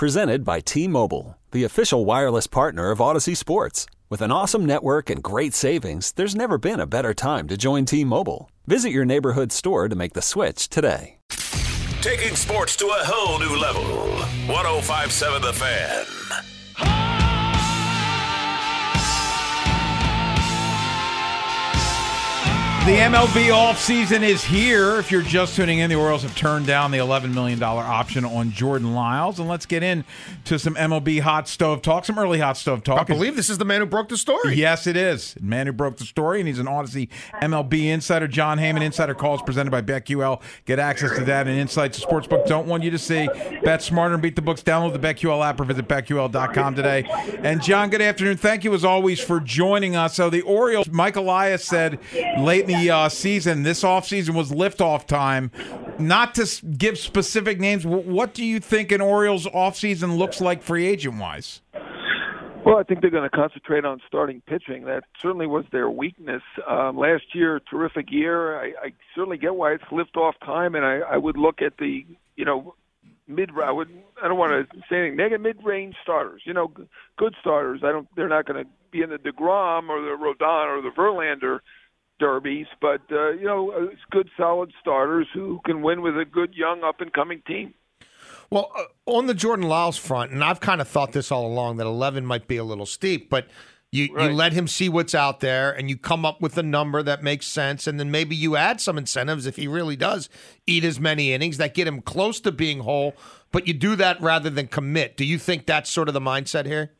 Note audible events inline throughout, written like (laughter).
Presented by T Mobile, the official wireless partner of Audacy Sports. With an awesome network and great savings, there's never been a better time to join T Mobile. Visit your neighborhood store to make the switch today. Taking sports to a whole new level. 1057 The Fan. The MLB offseason is here. If you're just tuning in, the Orioles have turned down the $11 million option on Jordan Lyles. And let's get into some MLB hot stove talk, some early hot stove talk. I believe this is the man who broke the story. Yes, it is. The man who broke the story, and he's an Audacy MLB insider. Jon Heyman, Insider Calls presented by BetQL. Get access to that and insights to sportsbook don't want you to see. Bet smarter and beat the books. Download the BetQL app or visit BetQL.com today. And John, good afternoon. Thank you as always for joining us. So the Orioles, Mike Elias said late in the uh, season, this offseason was liftoff time. Not to give specific names, what do you think an Orioles offseason looks like free agent wise? Well, I think they're going to concentrate on starting pitching. That certainly was their weakness. Um, last year, terrific year. I, I certainly get why it's lift-off time, and I, I would look at the, you know, mid. I would. I don't want to say anything negative. Mid-range starters. You know, good starters. I don't. They're not going to be in the Degrom or the Rodon or the Verlander derbies, but uh, you know, uh, it's good, solid starters who can win with a good, young, up-and-coming team. Well, uh, on the Jordan Lyles front, and I've kind of thought this all along that 11 might be a little steep, but you, you let him see what's out there and you come up with a number that makes sense. And then maybe you add some incentives if he really does eat as many innings that get him close to being whole, but you do that rather than commit. Do you think that's sort of the mindset here?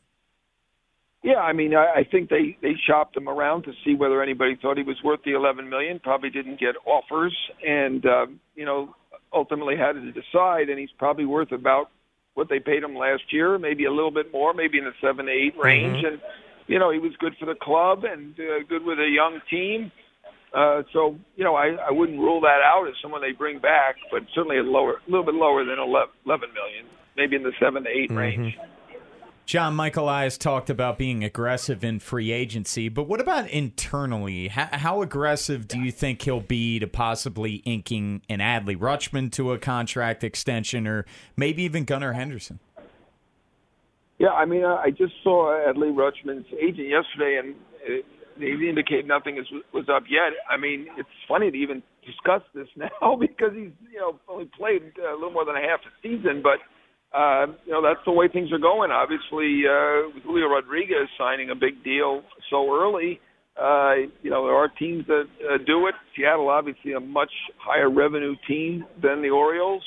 Yeah, I mean, I, I think they they shopped him around to see whether anybody thought he was worth the 11 million. Probably didn't get offers, and um, you know, ultimately had to decide. And he's probably worth about what they paid him last year, maybe a little bit more, maybe in the seven to eight range. And you know, he was good for the club and uh, good with a young team. Uh, so you know, I, I wouldn't rule that out as someone they bring back, but certainly a lower, a little bit lower than 11, 11 million, maybe in the seven to 8 range. John Michael Elias talked about being aggressive in free agency, but what about internally? How, how aggressive do you think he'll be to possibly inking an Adley Rutschman to a contract extension or maybe even Gunnar Henderson? Yeah, I mean, I I just saw Adley Rutschman's agent yesterday, and uh, they indicate nothing is, was up yet. I mean, it's funny to even discuss this (laughs) now because he's you know only played a little more than a half a season, but uh, you know that's the way things are going. Obviously, uh, with Julio Rodriguez signing a big deal so early, uh, you know there are teams that uh, do it. Seattle, obviously, a much higher revenue team than the Orioles.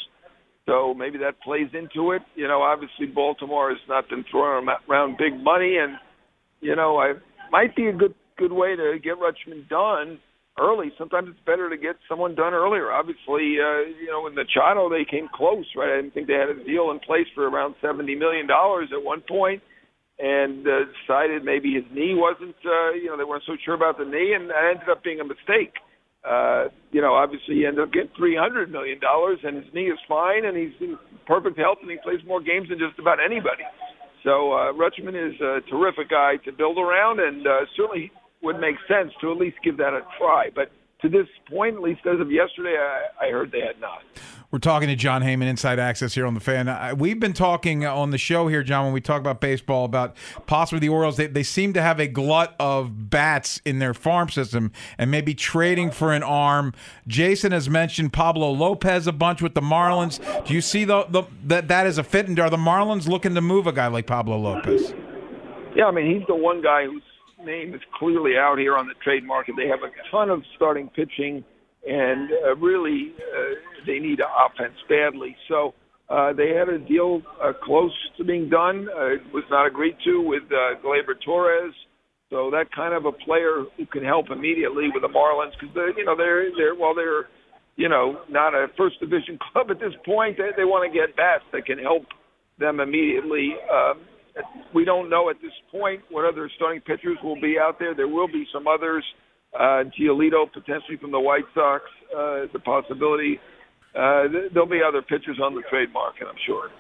So maybe that plays into it. You know, obviously Baltimore has not been throwing around big money, and you know, I might be a good good way to get Rutschman done early. Sometimes it's better to get someone done earlier. Obviously, uh, you know, in Machado they came close, right? I didn't think they had a deal in place for around seventy million dollars at one point, and uh, decided maybe his knee wasn't. Uh, you know, they weren't so sure about the knee, and that ended up being a mistake uh, you know, obviously he ended up getting three hundred million dollars, and his knee is fine, and he's in perfect health, and he plays more games than just about anybody. So uh, Rutschman is a terrific guy to build around, and uh, certainly would make sense to at least give that a try. But to this point, at least as of yesterday, I, I heard they had not. We're talking to Jon Heyman, Inside Access here on the fan. Uh, We've been talking on the show here, John, when we talk about baseball, about possibly the Orioles. They, they seem to have a glut of bats in their farm system and maybe trading for an arm. Jason has mentioned Pablo Lopez a bunch with the Marlins. Do you see the, the that that is a fit? And are the Marlins looking to move a guy like Pablo Lopez? Yeah, I mean he's the one guy whose name is clearly out here on the trade market. They have a ton of starting pitching, and uh, really uh, they need offense badly. So uh, they had a deal uh, close to being done. Uh, it was not agreed to with uh, Gleyber Torres. So that kind of a player who can help immediately with the Marlins because you know they're they're well they're you know not a first division (laughs) club at this point. They, they want to get bats that can help them immediately. Um, we don't know at this point what other starting pitchers will be out there. There will be some others. Uh, Giolito potentially from the White Sox uh, is a possibility. Uh, th- there'll be other pitchers on the trade market, I'm sure.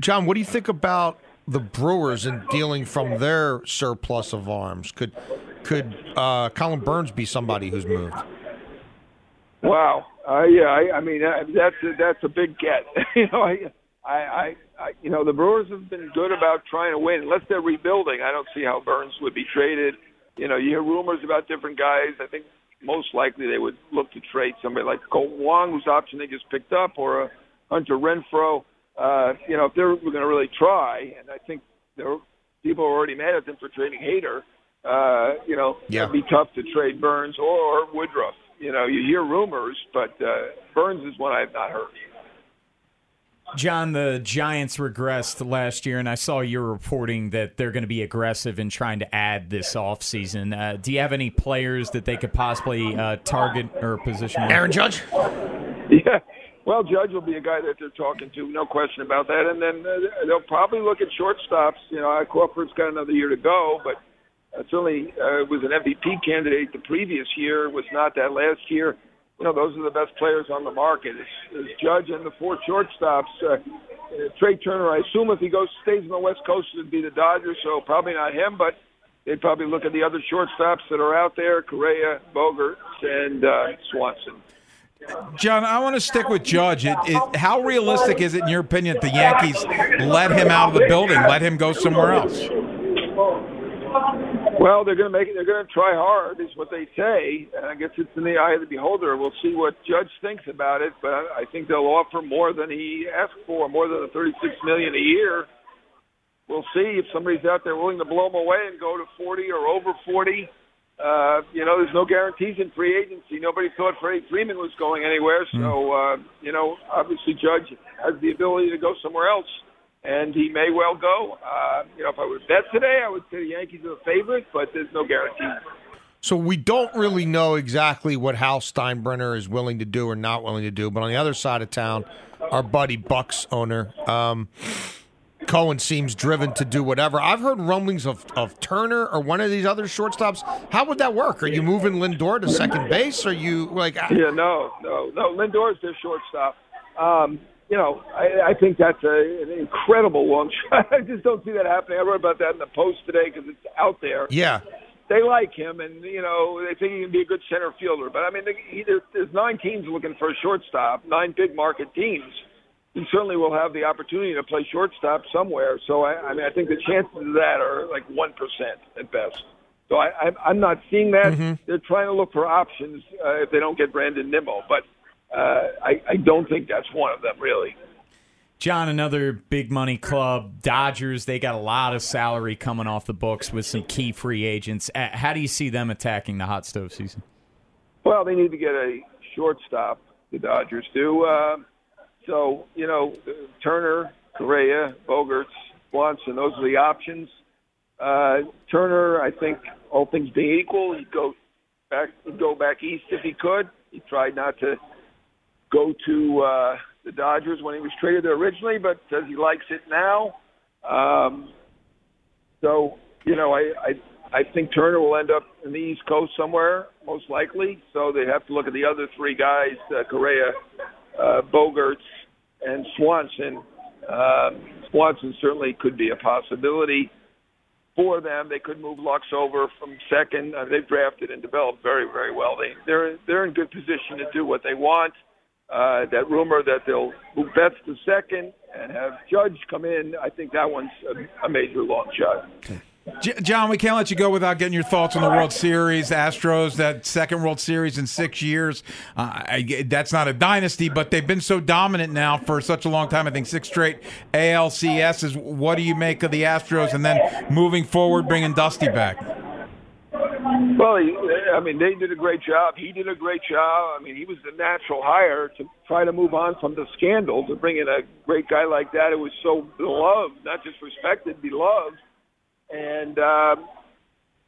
John, what do you think about the Brewers and dealing from their surplus of arms? Could could uh, Corbin Burnes be somebody who's moved? Wow. Uh, yeah, I, I mean uh, that's a, that's a big get. (laughs) you know, I I, I, I, you know, the Brewers have been good about trying to win. Unless they're rebuilding, I don't see how Burnes would be traded. You know, you hear rumors about different guys. I think most likely they would look to trade somebody like Kolten Wong, whose option they just picked up, or a Hunter Renfroe. Uh, you know, if they're going to really try, and I think there people are already mad at them for trading Hader. Uh, you know, Yeah. it'd be tough to trade Burnes or Woodruff. You know, you hear rumors, but uh, Burnes is one I have not heard. John, the Giants regressed last year, and I saw you're reporting that they're going to be aggressive in trying to add this offseason. Uh, do you have any players that they could possibly uh, target or position? with? Aaron Judge? Yeah. Well, Judge will be a guy that they're talking to, no question about that. And then uh, they'll probably look at shortstops. You know, Crawford's got another year to go, but uh, certainly uh, was an MVP candidate the previous year. Was not that last year. You know, those are the best players on the market. It's, it's Judge and the four shortstops. Uh, Trea Turner, I assume if he goes stays on the West Coast, it'd be the Dodgers. So probably not him, but they'd probably look at the other shortstops that are out there: Correa, Bogaerts, and uh, Swanson. John, I want to stick with Judge. It, it, how realistic is it, in your opinion, that the Yankees let him out of the building, let him go somewhere else? Well, they're going to make it. They're going to try hard, is what they say. And I guess it's in the eye of the beholder. We'll see what Judge thinks about it, but I think they'll offer more than he asked for, more than the thirty-six million a year. We'll see if somebody's out there willing to blow him away and go to forty or over forty. Uh, you know, there's no guarantees in free agency. Nobody thought Freddie Freeman was going anywhere, so uh, you know, obviously Judge has the ability to go somewhere else and he may well go. Uh, you know, if I would bet today, I would say the Yankees are the favorite, but there's no guarantee. So we don't really know exactly what Hal Steinbrenner is willing to do or not willing to do. But on the other side of town, our buddy Bucks owner, um, Cohen seems driven to do whatever. I've heard rumblings of, of Turner or one of these other shortstops. How would that work? Are you moving Lindor to second base? Are you like? ah, Yeah, no, no, no. Lindor's their shortstop. Um, you know, I, I think that's a, an incredible long (laughs) shot. I just don't see that happening. I wrote about that in the Post today because it's out there. Yeah. They like him, and you know they think he can be a good center fielder. But I mean, he, there's, there's nine teams looking for a shortstop, nine big market teams. He certainly will have the opportunity to play shortstop somewhere. So I, I mean, I think the chances of that are like one percent at best. So I, I, I'm not seeing that. They're trying to look for options uh, if they don't get Brandon Nimmo, but uh, I, I don't think that's one of them really. John, another big money club, Dodgers. They got a lot of salary coming off the books with some key free agents. Uh, How do you see them attacking the hot stove season? Well, they need to get a shortstop. The Dodgers do. Uh, so you know, Turner, Correa, Bogaerts, Swanson. Those are the options. Uh, Turner, I think, all things being equal, he'd go back. He'd go back east if he could. He tried not to go to uh, the Dodgers when he was traded there originally, but says he likes it now. Um, so you know, I, I I think Turner will end up in the East Coast somewhere, most likely. So they have to look at the other three guys: uh, Correa, uh, Bogaerts, and Swanson. Um, Swanson certainly could be a possibility for them. They could move Lux over from second. Uh, they've drafted and developed very, very well. They they're they're in good position to do what they want. Uh, that rumor that they'll move Betts to second and have Judge come in, I think that one's a, a major long shot. John, we can't let you go without getting your thoughts on the World Series. Astros, that second World Series in six years. Uh, I, that's not a dynasty, but they've been so dominant now for such a long time. I think six straight ALCSs. What do you make of the Astros? And then moving forward, bringing Dusty back. Well, I mean, they did a great job. He did a great job. I mean, he was the natural hire to try to move on from the scandal to bring in a great guy like that who was so beloved, not just respected, beloved. And um,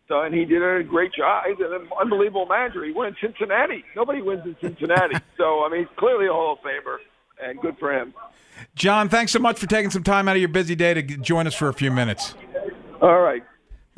so, and he did a great job. He's an unbelievable manager. He won in Cincinnati. Nobody wins in Cincinnati. (laughs) so, I mean, he's clearly a Hall of Famer, and good for him. John, thanks so much for taking some time out of your busy day to join us for a few minutes. All right.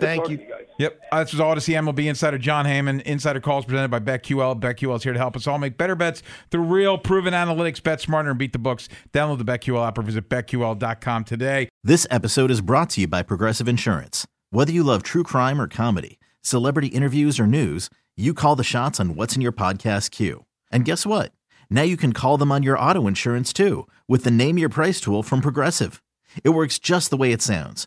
Good Thank talking you. to guys. Yep. Uh, this is Audacy MLB Insider Jon Heyman. Insider calls presented by BetQL. BetQL is here to help us all make better bets through real proven analytics. Bet smarter and beat the books. Download the BetQL app or visit BetQL.com today. This episode is brought to you by Progressive Insurance. Whether you love true crime or comedy, celebrity interviews or news, you call the shots on what's in your podcast queue. And guess what? Now you can call them on your auto insurance too with the Name Your Price tool from Progressive. It works just the way it sounds.